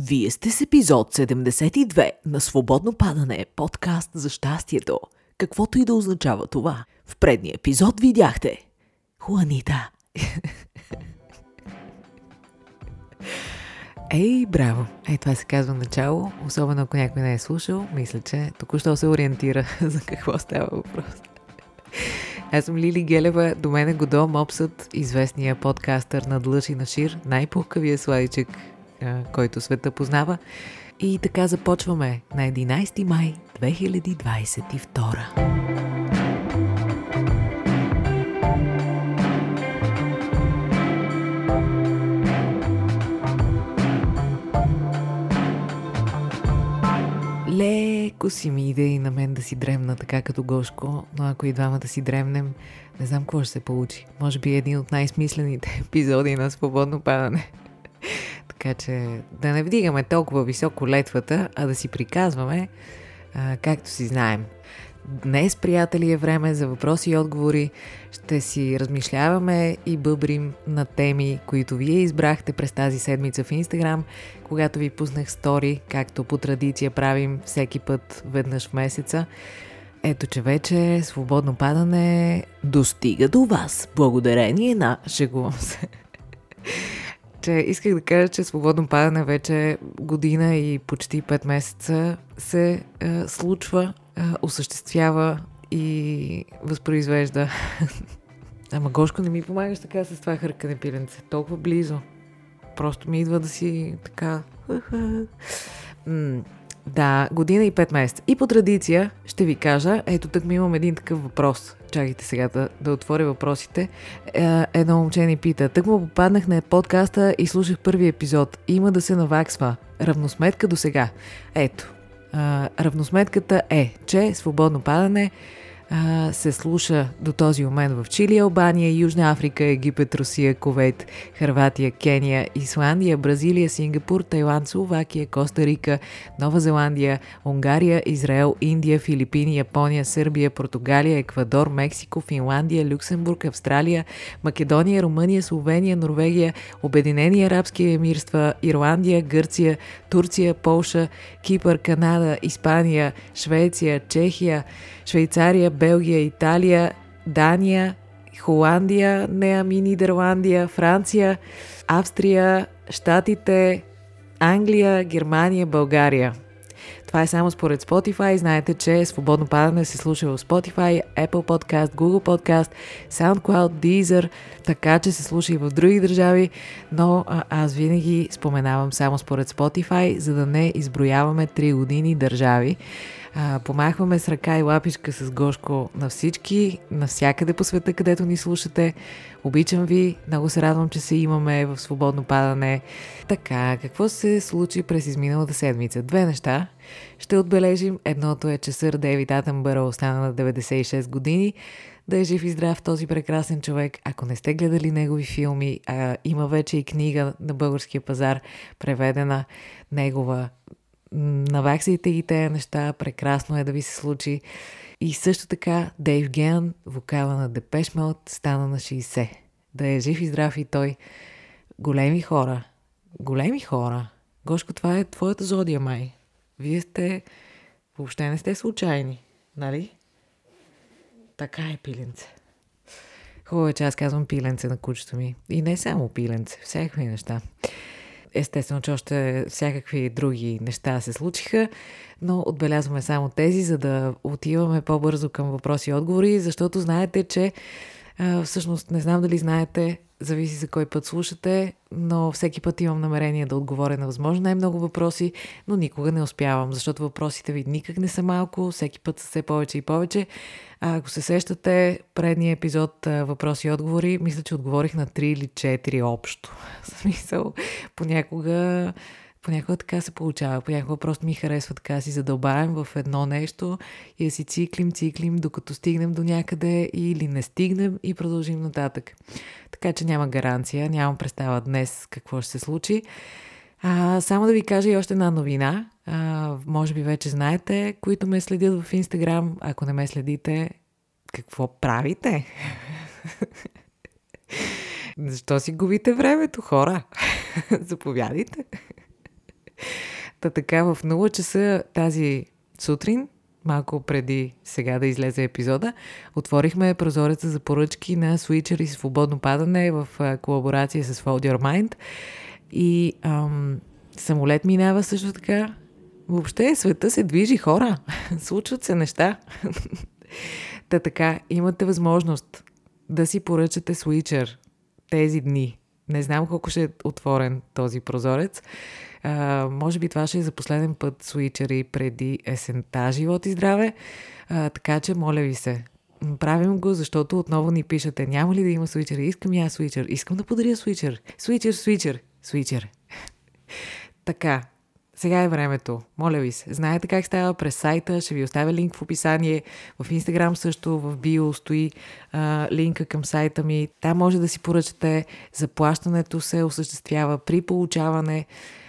Вие сте с епизод 72 на Свободно падане, подкаст за щастието. Каквото и да означава това. В предния епизод видяхте Хуанита. Ей, браво! Ей, това се казва начало, особено ако някой не е слушал. Мисля, че току-що се ориентира за какво става въпрос. Аз съм Лили Гелева, до мен е Годо Мопсът, известния подкастър на Длъж и на Шир, най-пухкавия сладичък, който света познава. И така започваме на 11 май 2022. Леко си ми иде и на мен да си дремна така като Гошко, но ако и двамата си дремнем, не знам какво ще се получи. Може би един от най-смислените епизоди на свободно падане. Така че да не вдигаме толкова високо летвата, а да си приказваме, а, както си знаем. Днес, приятели, е време за въпроси и отговори. Ще си размишляваме и бъбрим на теми, които вие избрахте през тази седмица в Инстаграм, когато ви пуснах стори, както по традиция правим всеки път веднъж в месеца. Ето, че вече свободно падане достига до вас, благодарение на... Шегувам се. Че исках да кажа, че свободно падане вече година и почти 5 месеца се е, случва осъществява и възпроизвежда. Ама Гошко не ми помагаш така с това хъркане пиленце. Толкова близо. Просто ми идва да си така... да, година и пет месеца. И по традиция ще ви кажа, ето так ми имам един такъв въпрос. Чакайте сега да, да отворя въпросите. Е, едно момче ни пита. Тък му попаднах на подкаста и слушах първи епизод. Има да се наваксва. Равносметка до сега. Ето, а, равносметката е, че свободно падане а, се слуша до този момент в Чили, Албания, Южна Африка, Египет, Русия, Ковейт, Харватия, Кения, Исландия, Бразилия, Сингапур, Тайланд, Словакия, Коста Рика, Нова Зеландия, Унгария, Израел, Индия, Филипини, Япония, Сърбия, Португалия, Еквадор, Мексико, Финландия, Люксембург, Австралия, Македония, Румъния, Словения, Норвегия, Обединени арабски емирства, Ирландия, Гърция, Турция, Полша, Кипър, Канада, Испания, Швеция, Чехия, Швейцария, Белгия, Италия, Дания, Холандия, не ами Нидерландия, Франция, Австрия, Штатите, Англия, Германия, България. Това е само според Spotify. Знаете, че свободно падане се слуша в Spotify, Apple Podcast, Google Podcast, SoundCloud, Deezer, така че се слуша и в други държави, но аз винаги споменавам само според Spotify, за да не изброяваме 3 години държави. А, помахваме с ръка и лапишка с Гошко на всички, навсякъде по света, където ни слушате. Обичам ви, много се радвам, че се имаме в свободно падане. Така, какво се случи през изминалата седмица? Две неща. Ще отбележим. Едното е, че сър Дейвид Атенбъро остана на 96 години. Да е жив и здрав този прекрасен човек. Ако не сте гледали негови филми, а, има вече и книга на българския пазар, преведена негова наваксайте ги тези неща, прекрасно е да ви се случи. И също така Дейв Ген, вокала на Депеш Мод, стана на 60. Да е жив и здрав и той. Големи хора. Големи хора. Гошко, това е твоята зодия, май. Вие сте... Въобще не сте случайни, нали? Така е, пиленце. Хубаво е, че аз казвам пиленце на кучето ми. И не само пиленце, всякакви неща. Естествено, че още всякакви други неща се случиха, но отбелязваме само тези, за да отиваме по-бързо към въпроси и отговори, защото знаете, че всъщност не знам дали знаете, зависи за кой път слушате, но всеки път имам намерение да отговоря на възможно най-много въпроси, но никога не успявам, защото въпросите ви никак не са малко, всеки път са все повече и повече. А ако се сещате, предния епизод въпроси и отговори, мисля, че отговорих на 3 или 4 общо. Смисъл, понякога понякога така се получава. Понякога просто ми харесва така си задълбаем в едно нещо и да си циклим, циклим, докато стигнем до някъде или не стигнем и продължим нататък. Така че няма гаранция, нямам представа днес какво ще се случи. А, само да ви кажа и още една новина. А, може би вече знаете, които ме следят в Инстаграм. Ако не ме следите, какво правите? Защо си губите времето, хора? Заповядайте. Та така в 0 часа тази сутрин, малко преди сега да излезе епизода, отворихме прозореца за поръчки на Switcher и свободно падане в колаборация с Fold Your Mind. И ам, самолет минава също така. Въобще света се движи хора. Случват се неща. Та така, имате възможност да си поръчате Switcher тези дни. Не знам колко ще е отворен този прозорец. А, може би това ще е за последен път Switcher и преди есента, живот и здраве. А, така че, моля ви се, правим го, защото отново ни пишете, няма ли да има Switcher? Искам я Switcher. Искам да подаря Switcher. Switcher, Switcher, Switcher. така, сега е времето. Моля ви се. Знаете как става през сайта. Ще ви оставя линк в описание. В Инстаграм също, в био стои а, линка към сайта ми. Там може да си поръчате. Заплащането се осъществява при получаване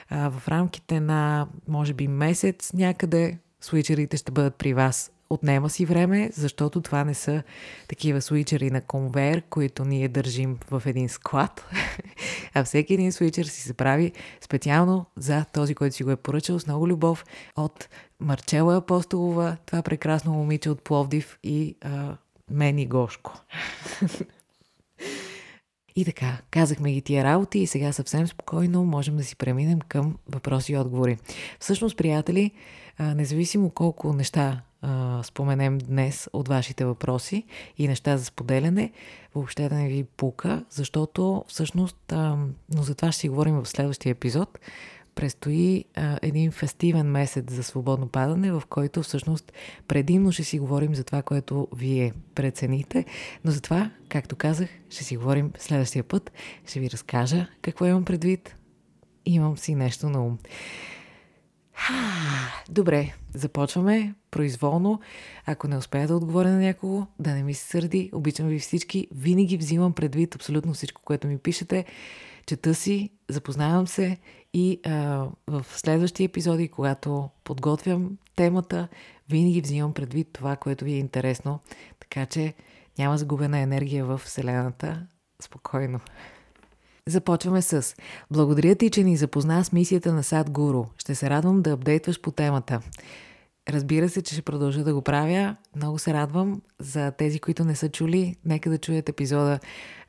а, в рамките на, може би, месец някъде. Свичерите ще бъдат при вас Отнема си време, защото това не са такива свичери на конвейер, които ние държим в един склад, а всеки един свичер си се прави специално за този, който си го е поръчал с много любов от Марчела Апостолова, това прекрасно момиче от Пловдив и а, и Гошко. И така, казахме ги тия работи и сега съвсем спокойно можем да си преминем към въпроси и отговори. Всъщност, приятели, независимо колко неща споменем днес от вашите въпроси и неща за споделяне, въобще да не ви пука, защото всъщност, но за това ще си говорим в следващия епизод, предстои а, един фестивен месец за свободно падане, в който всъщност предимно ще си говорим за това, което вие прецените, но за това, както казах, ще си говорим следващия път. Ще ви разкажа какво имам предвид. Имам си нещо на ум. Добре, започваме произволно. Ако не успея да отговоря на някого, да не ми се сърди. Обичам ви всички. Винаги взимам предвид абсолютно всичко, което ми пишете. Чета си, запознавам се и а, в следващи епизоди, когато подготвям темата, винаги взимам предвид това, което ви е интересно. Така че няма загубена енергия в Вселената. Спокойно. Започваме с Благодаря ти, че ни запозна с мисията на Сад Гуру. Ще се радвам да апдейтваш по темата. Разбира се, че ще продължа да го правя. Много се радвам за тези, които не са чули. Нека да чуят епизода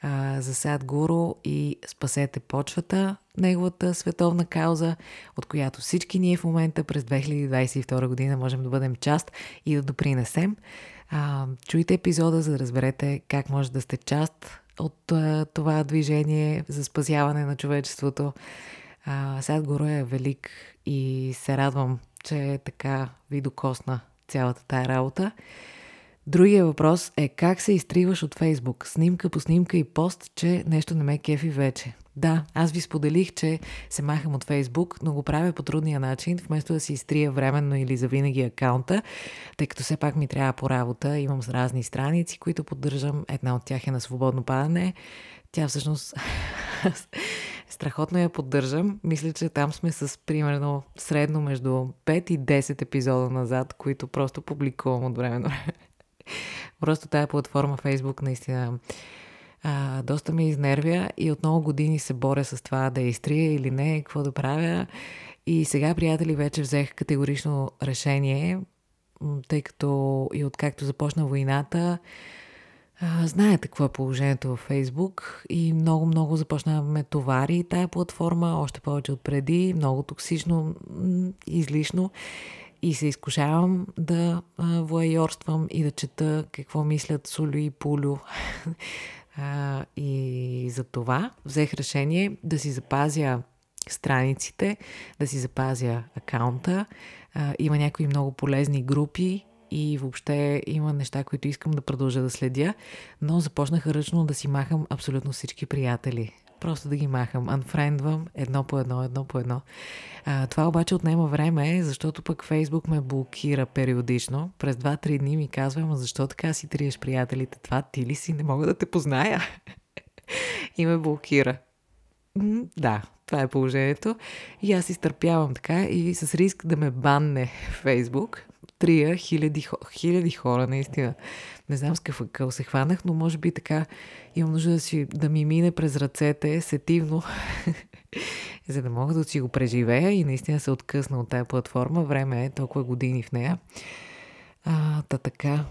а, за Сад Гуру и Спасете почвата, неговата световна кауза, от която всички ние в момента през 2022 година можем да бъдем част и да допринесем. А, чуйте епизода, за да разберете как може да сте част от а, това движение за спасяване на човечеството. А, Сад Горо е велик и се радвам, че така ви докосна цялата тая работа. Другия въпрос е как се изтриваш от Фейсбук? Снимка по снимка и пост, че нещо не ме кефи вече. Да, аз ви споделих, че се махам от Фейсбук, но го правя по трудния начин, вместо да си изтрия временно или завинаги акаунта, тъй като все пак ми трябва по работа. Имам разни страници, които поддържам. Една от тях е на свободно падане. Тя всъщност страхотно я поддържам. Мисля, че там сме с примерно средно между 5 и 10 епизода назад, които просто публикувам от време на време. Просто тая платформа Facebook наистина а, доста ме изнервя и от много години се боря с това да изтрия или не, какво да правя. И сега, приятели, вече взех категорично решение, тъй като и откакто започна войната, знаете какво е положението във Фейсбук и много-много започнаваме товари тая платформа, още повече от преди, много токсично, излишно и се изкушавам да а, воайорствам и да чета какво мислят Сулю и Пулю А, и за това взех решение да си запазя страниците, да си запазя акаунта. А, има някои много полезни групи и въобще има неща, които искам да продължа да следя, но започнах ръчно да си махам абсолютно всички приятели. Просто да ги махам, анфрендвам едно по едно, едно по едно. А, това обаче отнема време, защото пък Фейсбук ме блокира периодично. През 2-3 дни ми казва, ама защо така си триеш приятелите? Това ти ли си? Не мога да те позная. и ме блокира. Да, това е положението. И аз изтърпявам така и с риск да ме банне Фейсбук. Трия хиляди, хиляди хора, наистина. Не знам с какво се хванах, но може би така имам нужда да, си, да ми мине през ръцете сетивно, за да мога да си го преживея и наистина се откъсна от тая платформа. Време е толкова години в нея. А, та така.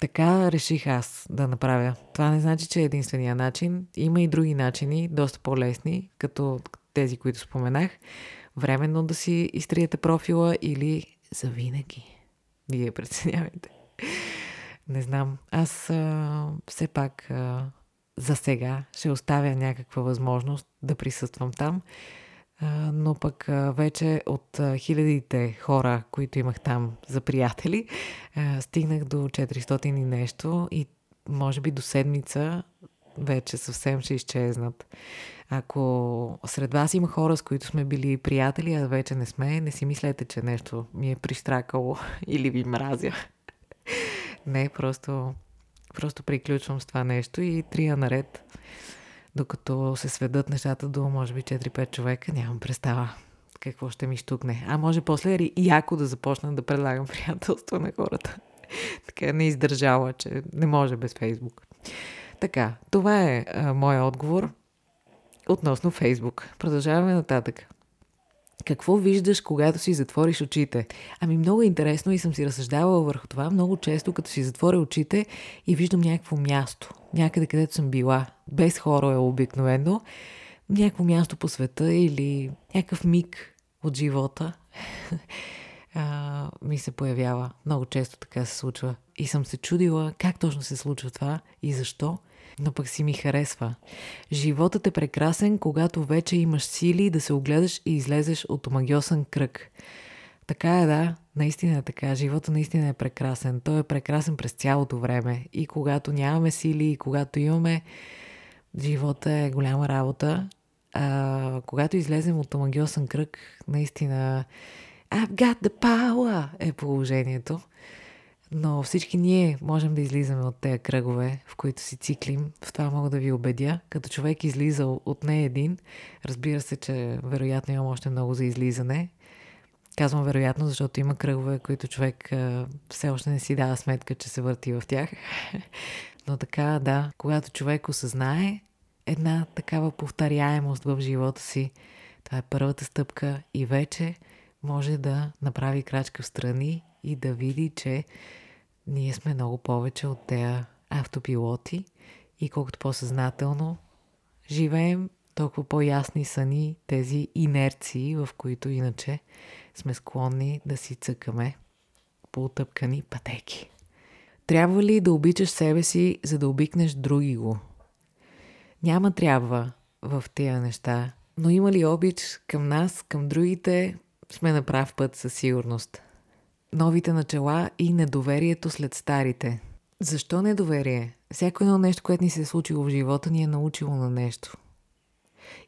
Така реших аз да направя. Това не значи, че е единствения начин. Има и други начини, доста по-лесни, като тези, които споменах. Временно да си изтриете профила или завинаги. Вие преценявайте. Не знам. Аз а, все пак а, за сега ще оставя някаква възможност да присъствам там. А, но пък а, вече от а, хилядите хора, които имах там за приятели, а, стигнах до 400 и нещо и може би до седмица вече съвсем ще изчезнат. Ако сред вас има хора, с които сме били приятели, а вече не сме, не си мислете, че нещо ми е пристракало или ви мразя. не, просто, просто приключвам с това нещо и трия наред, докато се сведат нещата до може би 4-5 човека, нямам представа какво ще ми штукне. А може после и яко да започна да предлагам приятелство на хората. така не издържала, че не може без Фейсбук. Така, това е а, моя отговор относно Фейсбук. Продължаваме нататък. Какво виждаш, когато си затвориш очите? Ами много интересно и съм си разсъждавала върху това много често, като си затворя очите и виждам някакво място. Някъде, където съм била. Без хора е обикновено. Някакво място по света или някакъв миг от живота а, ми се появява. Много често така се случва. И съм се чудила как точно се случва това и защо но пък си ми харесва. Животът е прекрасен, когато вече имаш сили да се огледаш и излезеш от омагиосен кръг. Така е, да, наистина е така. Живота наистина е прекрасен. Той е прекрасен през цялото време. И когато нямаме сили, и когато имаме, живота е голяма работа. А, когато излезем от омагиосен кръг, наистина I've got the power е положението. Но всички ние можем да излизаме от тези кръгове, в които си циклим. В това мога да ви убедя. Като човек излиза от не един, разбира се, че вероятно имам още много за излизане. Казвам вероятно, защото има кръгове, които човек все още не си дава сметка, че се върти в тях. Но така, да, когато човек осъзнае една такава повторяемост в живота си, това е първата стъпка и вече може да направи крачка в страни и да види, че ние сме много повече от тези автопилоти и колкото по-съзнателно живеем, толкова по-ясни са ни тези инерции, в които иначе сме склонни да си цъкаме по отъпкани пътеки. Трябва ли да обичаш себе си, за да обикнеш други го? Няма трябва в тези неща, но има ли обич към нас, към другите, сме на прав път със сигурност новите начала и недоверието след старите. Защо недоверие? Всяко едно нещо, което ни се е случило в живота, ни е научило на нещо.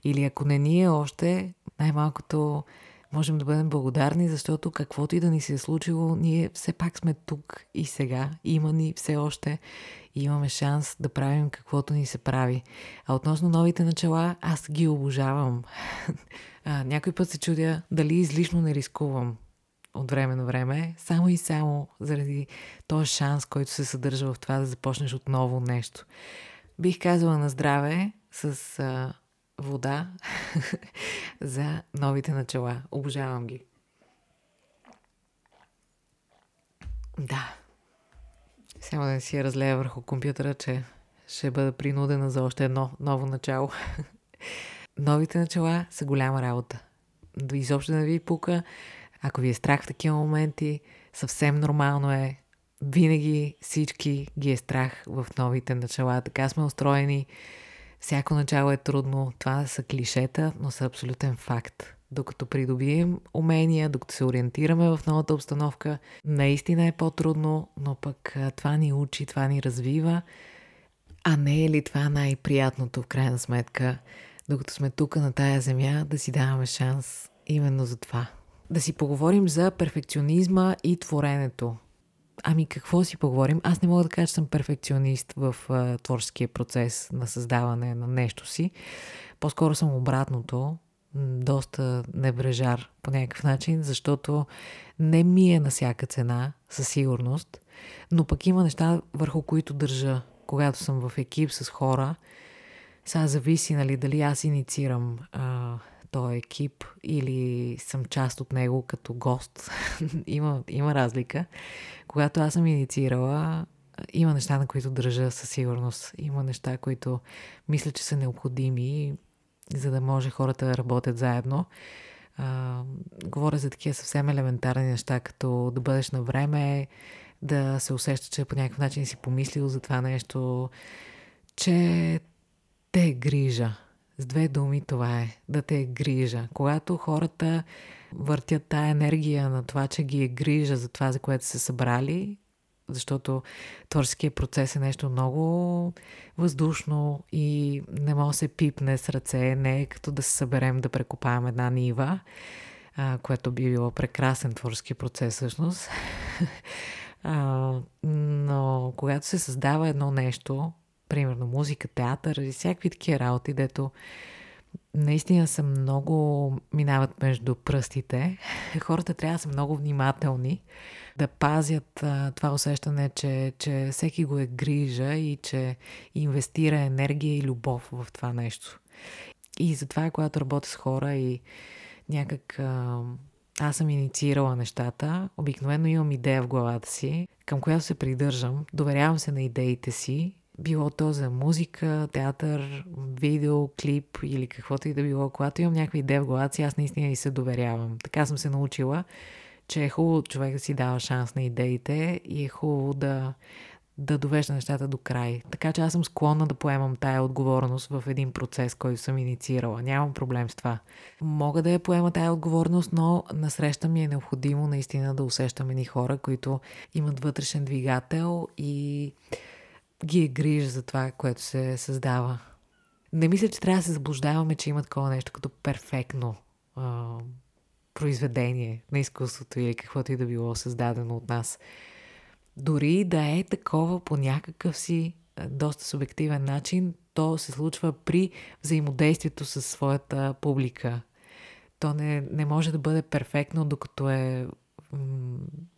Или ако не ни е още, най-малкото можем да бъдем благодарни, защото каквото и да ни се е случило, ние все пак сме тук и сега. Има ни все още и имаме шанс да правим каквото ни се прави. А относно новите начала, аз ги обожавам. някой път се чудя дали излишно не рискувам от време на време, само и само заради този шанс, който се съдържа в това да започнеш отново нещо. Бих казала на здраве с а, вода за новите начала. Обожавам ги. Да. Само да не си я разлея върху компютъра, че ще бъда принудена за още едно ново начало. Новите начала са голяма работа. Изобщо да ви пука ако ви е страх в такива моменти, съвсем нормално е. Винаги всички ги е страх в новите начала. Така сме устроени. Всяко начало е трудно. Това са клишета, но са абсолютен факт. Докато придобием умения, докато се ориентираме в новата обстановка, наистина е по-трудно, но пък това ни учи, това ни развива. А не е ли това най-приятното в крайна сметка, докато сме тук на тая земя, да си даваме шанс именно за това? Да си поговорим за перфекционизма и творенето. Ами какво си поговорим? Аз не мога да кажа, че съм перфекционист в а, творческия процес на създаване на нещо си. По-скоро съм обратното, доста небрежар по някакъв начин, защото не ми е на всяка цена, със сигурност. но пък има неща, върху които държа, когато съм в екип с хора. Сега зависи, нали, дали аз инициирам а, този екип или съм част от него като гост. има, има разлика. Когато аз съм инициирала, има неща, на които държа със сигурност. Има неща, които мисля, че са необходими, за да може хората да работят заедно. А, говоря за такива съвсем елементарни неща, като да бъдеш на време, да се усеща, че по някакъв начин си помислил за това нещо, че те е грижа. С две думи това е, да те е грижа. Когато хората въртят тая енергия на това, че ги е грижа за това, за което са събрали, защото творческият процес е нещо много въздушно и не може да се пипне с ръце, не е като да се съберем да прекопаем една нива, а, което би било прекрасен творчески процес всъщност. а, но когато се създава едно нещо, примерно музика, театър и всякакви такива работи, дето наистина са много минават между пръстите. Хората трябва да са много внимателни, да пазят а, това усещане, че, че всеки го е грижа и че инвестира енергия и любов в това нещо. И затова, когато работя с хора и някак а, аз съм инициирала нещата, обикновено имам идея в главата си, към която се придържам, доверявам се на идеите си било то за музика, театър, видео, клип или каквото и да било. Когато имам някаква идея в главата си, аз наистина и се доверявам. Така съм се научила, че е хубаво човек да си дава шанс на идеите и е хубаво да, да довежда нещата до край. Така че аз съм склонна да поемам тая отговорност в един процес, който съм инициирала. Нямам проблем с това. Мога да я поема тая отговорност, но насреща ми е необходимо наистина да усещам едни хора, които имат вътрешен двигател и ги е грижа за това, което се създава. Не мисля, че трябва да се заблуждаваме, че има такова нещо като перфектно а, произведение на изкуството или каквото и да било създадено от нас. Дори да е такова по някакъв си доста субективен начин, то се случва при взаимодействието с своята публика. То не, не може да бъде перфектно, докато е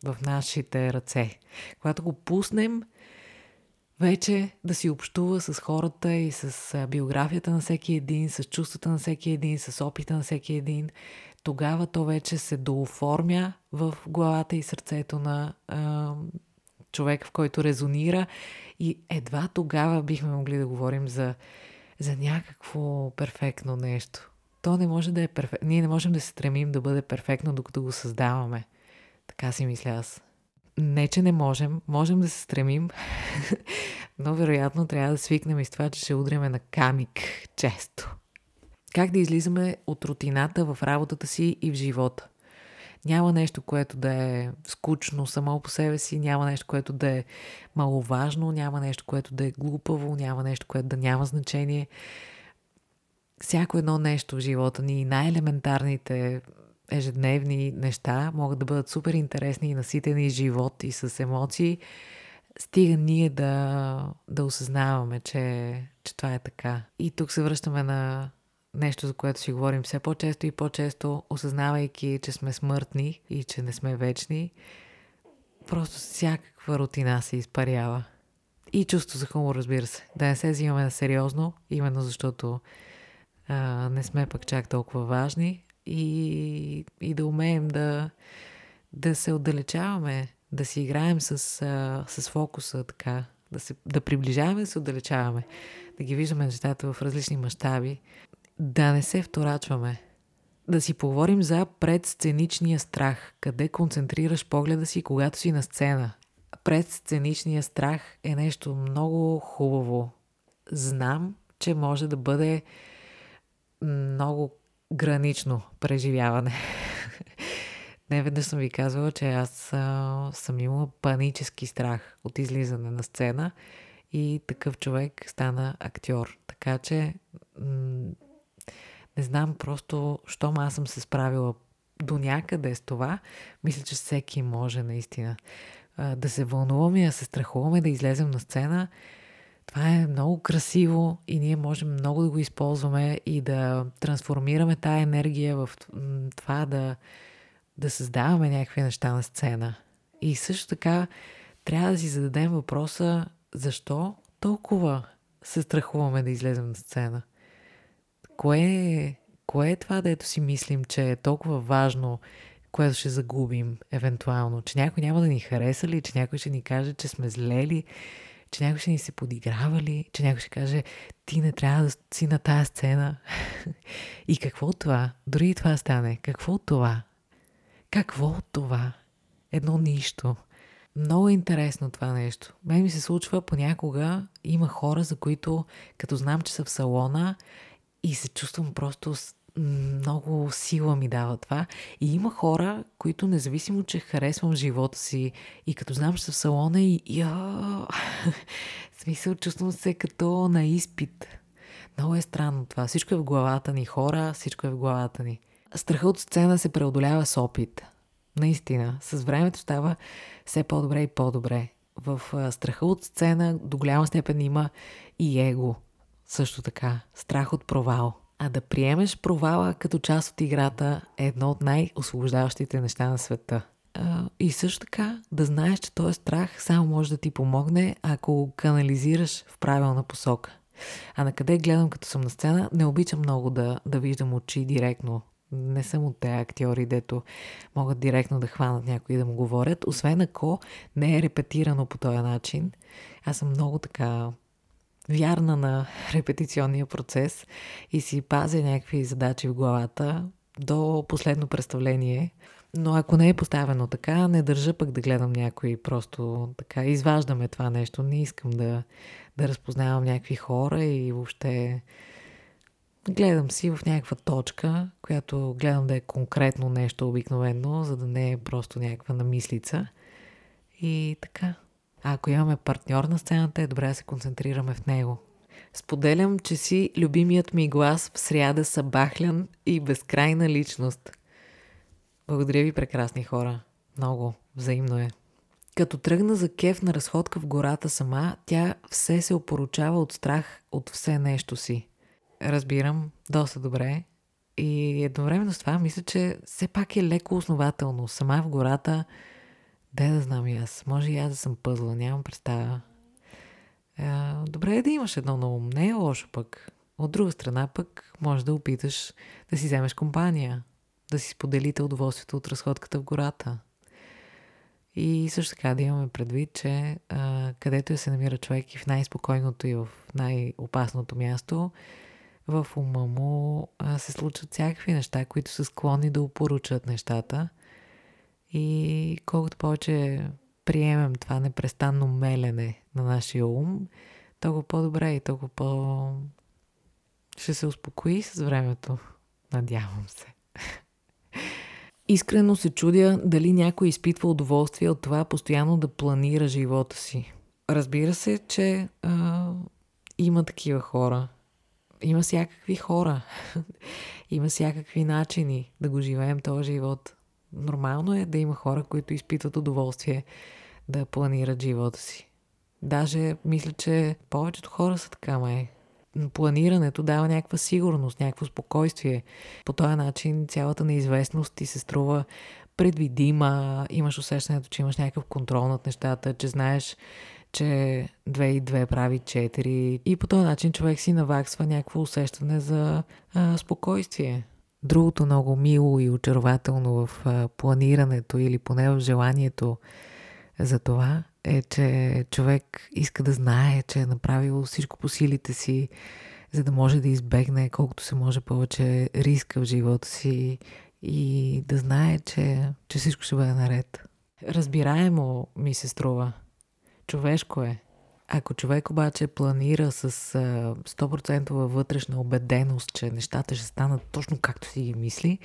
в нашите ръце. Когато го пуснем, вече да си общува с хората и с биографията на всеки един, с чувствата на всеки един, с опита на всеки един, тогава то вече се дооформя в главата и сърцето на а, човек, в който резонира и едва тогава бихме могли да говорим за, за някакво перфектно нещо. То не може да е перфектно. Ние не можем да се стремим да бъде перфектно, докато го създаваме. Така си мисля аз не, че не можем, можем да се стремим, но вероятно трябва да свикнем и с това, че ще удриме на камик често. Как да излизаме от рутината в работата си и в живота? Няма нещо, което да е скучно само по себе си, няма нещо, което да е маловажно, няма нещо, което да е глупаво, няма нещо, което да няма значение. Всяко едно нещо в живота ни, най-елементарните ежедневни неща могат да бъдат супер интересни и наситени с живот и с емоции, стига ние да, да осъзнаваме, че, че това е така. И тук се връщаме на нещо, за което си говорим все по-често и по-често, осъзнавайки, че сме смъртни и че не сме вечни, просто всякаква рутина се изпарява. И чувство за хумор, разбира се. Да не се взимаме на сериозно, именно защото а, не сме пък чак толкова важни, и, и да умеем да, да се отдалечаваме, да си играем с, с фокуса, така, да, се, да приближаваме, да се отдалечаваме, да ги виждаме нещата в различни мащаби, да не се вторачваме, да си поговорим за предсценичния страх, къде концентрираш погледа си, когато си на сцена. Предсценичния страх е нещо много хубаво. Знам, че може да бъде много гранично преживяване. Не веднъж съм ви казвала, че аз а, съм имала панически страх от излизане на сцена и такъв човек стана актьор. Така че м- не знам просто, щом аз съм се справила до някъде с това, мисля, че всеки може наистина а, да се вълнуваме, да се страхуваме да излезем на сцена това е много красиво и ние можем много да го използваме и да трансформираме тая енергия в това да, да създаваме някакви неща на сцена. И също така трябва да си зададем въпроса защо толкова се страхуваме да излезем на сцена. Кое е, кое е това, дето си мислим, че е толкова важно, което ще загубим евентуално? Че някой няма да ни хареса ли, че някой ще ни каже, че сме злели, че някой ще ни се подиграва че някой ще каже, ти не трябва да си на тази сцена. и какво от това? Дори и това стане. Какво от това? Какво от това? Едно нищо. Много е интересно това нещо. Мен ми се случва понякога, има хора, за които, като знам, че са в салона и се чувствам просто много сила ми дава това. И има хора, които независимо, че харесвам живота си и като знам, че са в салона и... Я... смисъл, чувствам се като на изпит. Много е странно това. Всичко е в главата ни. Хора, всичко е в главата ни. Страхът от сцена се преодолява с опит. Наистина. С времето става все по-добре и по-добре. В страха от сцена до голяма степен има и его. Също така. Страх от провал. А да приемеш провала като част от играта е едно от най-освобождаващите неща на света. И също така да знаеш, че този страх само може да ти помогне, ако го канализираш в правилна посока. А на къде гледам като съм на сцена, не обичам много да, да виждам очи директно. Не съм от тези актьори, дето могат директно да хванат някой и да му говорят, освен ако не е репетирано по този начин. Аз съм много така вярна на репетиционния процес и си пазя някакви задачи в главата до последно представление. Но ако не е поставено така, не държа пък да гледам някой, просто така изваждаме това нещо. Не искам да, да разпознавам някакви хора и въобще гледам си в някаква точка, която гледам да е конкретно нещо обикновено, за да не е просто някаква намислица. И така. А ако имаме партньор на сцената, е добре да се концентрираме в него. Споделям, че си любимият ми глас в сряда са бахлян и безкрайна личност. Благодаря ви, прекрасни хора. Много. Взаимно е. Като тръгна за кеф на разходка в гората сама, тя все се опоручава от страх от все нещо си. Разбирам доста добре. И едновременно с това мисля, че все пак е леко основателно. Сама в гората Де да знам и аз. Може и аз да съм пъзла, нямам представа. Е, добре е да имаш едно на ум. Не е лошо пък. От друга страна пък може да опиташ да си вземеш компания. Да си споделите удоволствието от разходката в гората. И също така да имаме предвид, че а, където се намира човек и в най-спокойното и в най-опасното място, в ума му а, се случват всякакви неща, които са склонни да упоручат нещата – и колкото повече приемем това непрестанно мелене на нашия ум, толкова по-добре и толкова по... ще се успокои с времето. Надявам се. Искрено се чудя дали някой изпитва удоволствие от това постоянно да планира живота си. Разбира се, че а, има такива хора. Има всякакви хора. има всякакви начини да го живеем този живот. Нормално е да има хора, които изпитват удоволствие да планират живота си. Даже мисля, че повечето хора са така, май. Планирането дава някаква сигурност, някакво спокойствие. По този начин цялата неизвестност ти се струва предвидима, имаш усещането, че имаш някакъв контрол над нещата, че знаеш, че 2 и 2 прави 4 и по този начин човек си наваксва някакво усещане за а, спокойствие. Другото много мило и очарователно в планирането или поне в желанието за това е, че човек иска да знае, че е направил всичко по силите си, за да може да избегне колкото се може повече риска в живота си и да знае, че, че всичко ще бъде наред. Разбираемо ми се струва. Човешко е. Ако човек обаче планира с 100% вътрешна убеденост, че нещата ще станат точно както си ги мисли,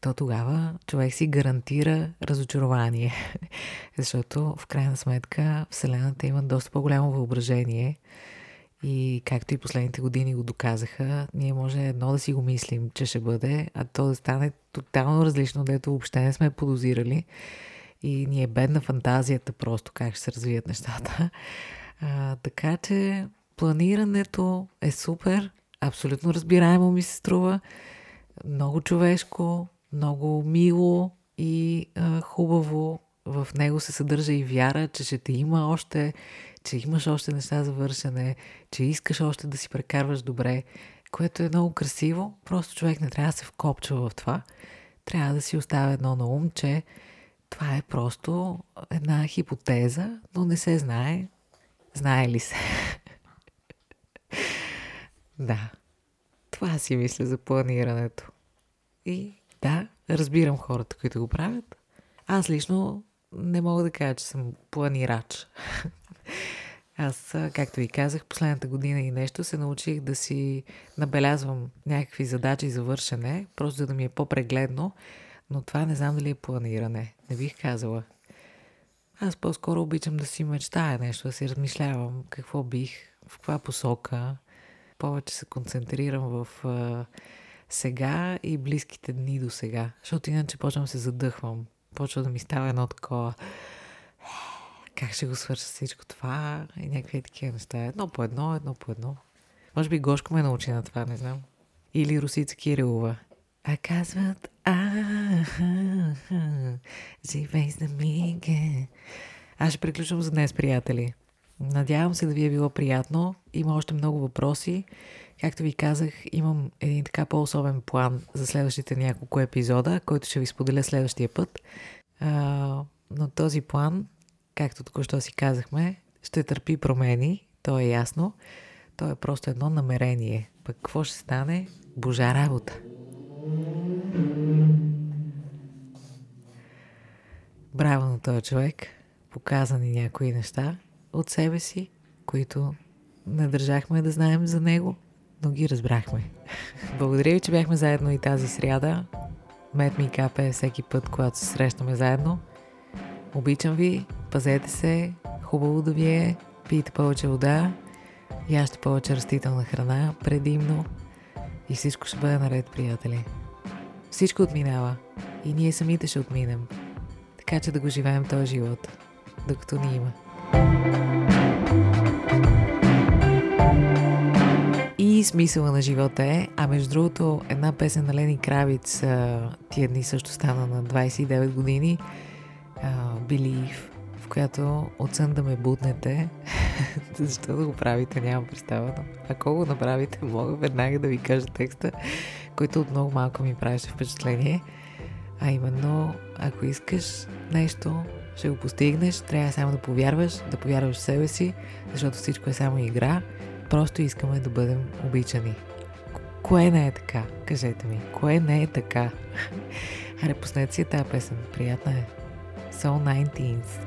то тогава човек си гарантира разочарование. Защото в крайна сметка Вселената има доста по-голямо въображение и както и последните години го доказаха, ние може едно да си го мислим, че ще бъде, а то да стане тотално различно, дето въобще не сме подозирали. И ни е бедна фантазията просто как ще се развият нещата. А, така че планирането е супер, абсолютно разбираемо ми се струва, много човешко, много мило и а, хубаво в него се съдържа и вяра, че ще те има още, че имаш още неща за вършене, че искаш още да си прекарваш добре, което е много красиво. Просто човек не трябва да се вкопчва в това. Трябва да си оставя едно на ум, че това е просто една хипотеза, но не се знае. Знае ли се? да. Това си мисля за планирането. И да, разбирам хората, които го правят. Аз лично не мога да кажа, че съм планирач. Аз, както ви казах, последната година и нещо се научих да си набелязвам някакви задачи за вършене, просто да ми е по-прегледно, но това не знам дали е планиране. Не бих казала. Аз по-скоро обичам да си мечтая нещо, да си размишлявам какво бих, в каква посока. Повече се концентрирам в сега и близките дни до сега, защото иначе почвам да се задъхвам. Почва да ми става едно такова как ще го свърша всичко това и някакви такива неща. Едно по едно, едно по едно. Може би Гошко ме научи на това, не знам. Или Русица Кирилова. А казват, а, живей за миге. Аз ще приключвам за днес, приятели. Надявам се да ви е било приятно. Има още много въпроси. Както ви казах, имам един така по-особен план за следващите няколко епизода, който ще ви споделя следващия път. А, но този план както току-що си казахме, ще търпи промени, то е ясно. То е просто едно намерение. Пък какво ще стане? Божа работа. Браво на този човек. Показа ни някои неща от себе си, които не държахме да знаем за него, но ги разбрахме. Благодаря ви, че бяхме заедно и тази сряда. Мет ми капе всеки път, когато се срещаме заедно. Обичам ви, пазете се, хубаво да ви е, пийте повече вода, яще повече растителна храна, предимно и всичко ще бъде наред, приятели. Всичко отминава и ние самите ще отминем. Така че да го живеем този живот, докато ни има. И смисъла на живота е, а между другото, една песен на Лени Кравиц тия дни също стана на 29 години, Believe, в която от сън да ме буднете. Защо да го правите, нямам представа. Но ако го направите, мога веднага да ви кажа текста, който от много малко ми правеше впечатление. А именно, ако искаш нещо, ще го постигнеш, трябва само да повярваш, да повярваш в себе си, защото всичко е само игра. Просто искаме да бъдем обичани. Кое не е така? Кажете ми. Кое не е така? Аре, пуснете си тази песен. Приятна е. So 19th.